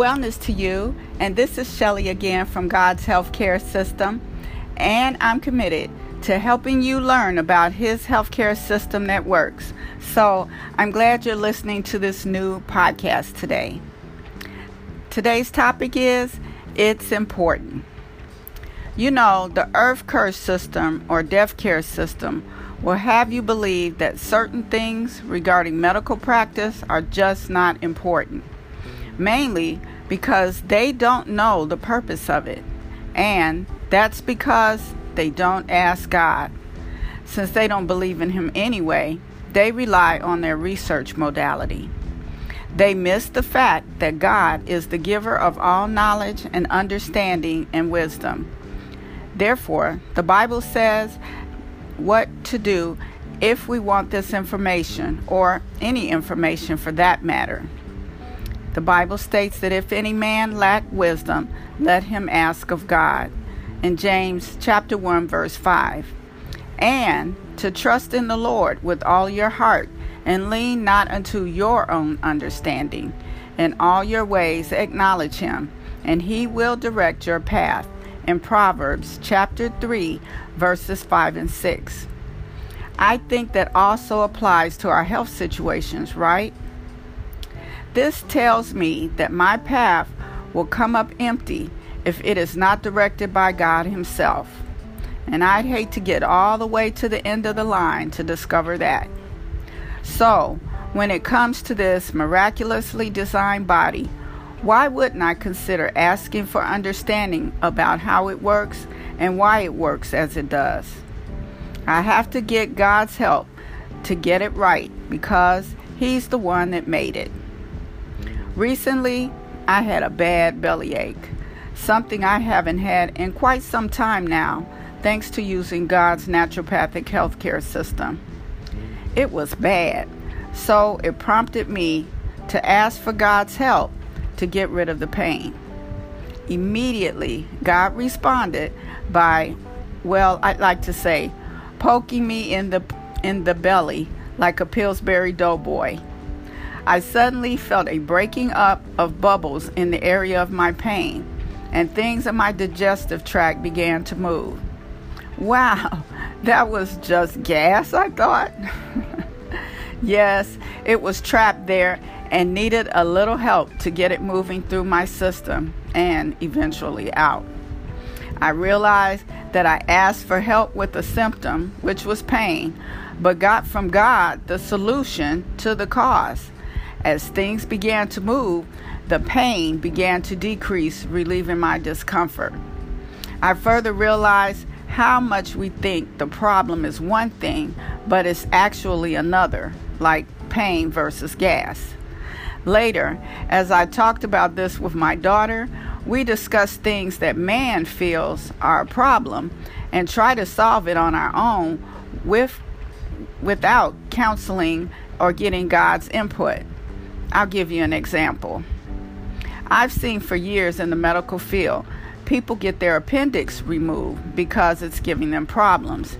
Wellness to you, and this is Shelly again from God's Healthcare System, and I'm committed to helping you learn about His healthcare system that works. So I'm glad you're listening to this new podcast today. Today's topic is It's Important. You know, the Earth Curse system or death care system will have you believe that certain things regarding medical practice are just not important mainly because they don't know the purpose of it. And that's because they don't ask God. Since they don't believe in Him anyway, they rely on their research modality. They miss the fact that God is the giver of all knowledge and understanding and wisdom. Therefore, the Bible says what to do if we want this information, or any information for that matter. The Bible states that if any man lack wisdom, let him ask of God. In James chapter 1 verse 5. And to trust in the Lord with all your heart and lean not unto your own understanding. In all your ways acknowledge him, and he will direct your path. In Proverbs chapter 3 verses 5 and 6. I think that also applies to our health situations, right? This tells me that my path will come up empty if it is not directed by God Himself. And I'd hate to get all the way to the end of the line to discover that. So, when it comes to this miraculously designed body, why wouldn't I consider asking for understanding about how it works and why it works as it does? I have to get God's help to get it right because He's the one that made it. Recently, I had a bad bellyache, something I haven't had in quite some time now, thanks to using God's naturopathic healthcare system. It was bad, so it prompted me to ask for God's help to get rid of the pain. Immediately, God responded by, well, I'd like to say, poking me in the in the belly like a Pillsbury doughboy I suddenly felt a breaking up of bubbles in the area of my pain, and things in my digestive tract began to move. Wow, that was just gas, I thought. yes, it was trapped there and needed a little help to get it moving through my system and eventually out. I realized that I asked for help with the symptom, which was pain, but got from God the solution to the cause. As things began to move, the pain began to decrease, relieving my discomfort. I further realized how much we think the problem is one thing, but it's actually another, like pain versus gas. Later, as I talked about this with my daughter, we discussed things that man feels are a problem and try to solve it on our own with without counseling or getting God's input. I'll give you an example. I've seen for years in the medical field people get their appendix removed because it's giving them problems,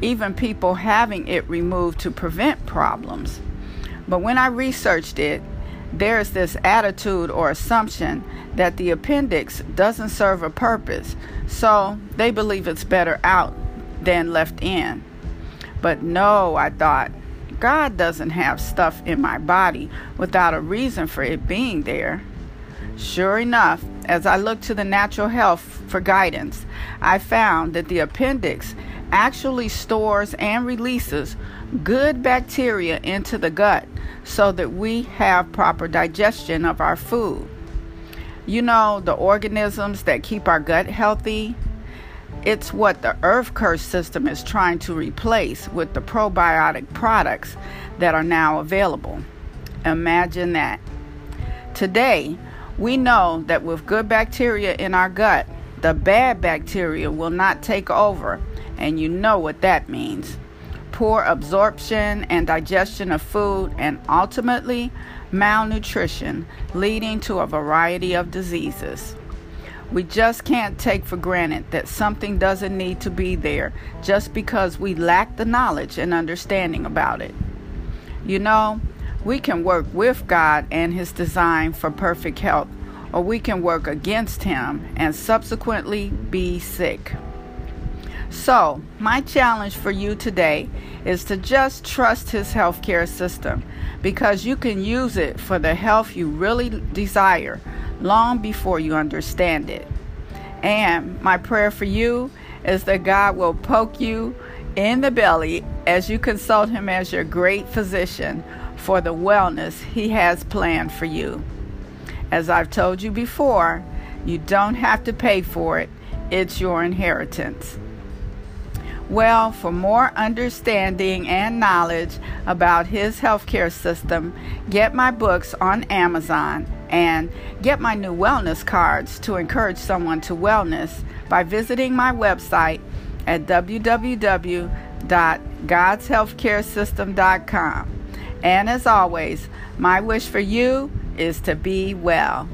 even people having it removed to prevent problems. But when I researched it, there's this attitude or assumption that the appendix doesn't serve a purpose, so they believe it's better out than left in. But no, I thought, God doesn't have stuff in my body without a reason for it being there. Sure enough, as I looked to the natural health for guidance, I found that the appendix actually stores and releases good bacteria into the gut so that we have proper digestion of our food. You know, the organisms that keep our gut healthy, it's what the Earth Curse system is trying to replace with the probiotic products that are now available. Imagine that. Today, we know that with good bacteria in our gut, the bad bacteria will not take over, and you know what that means. Poor absorption and digestion of food, and ultimately malnutrition, leading to a variety of diseases. We just can't take for granted that something doesn't need to be there just because we lack the knowledge and understanding about it. You know, we can work with God and His design for perfect health, or we can work against him and subsequently be sick. So, my challenge for you today is to just trust his healthcare system because you can use it for the health you really desire long before you understand it. And my prayer for you is that God will poke you in the belly as you consult him as your great physician for the wellness he has planned for you. As I've told you before, you don't have to pay for it, it's your inheritance. Well, for more understanding and knowledge about his healthcare system, get my books on Amazon and get my new wellness cards to encourage someone to wellness by visiting my website at www.godshealthcaresystem.com. And as always, my wish for you is to be well.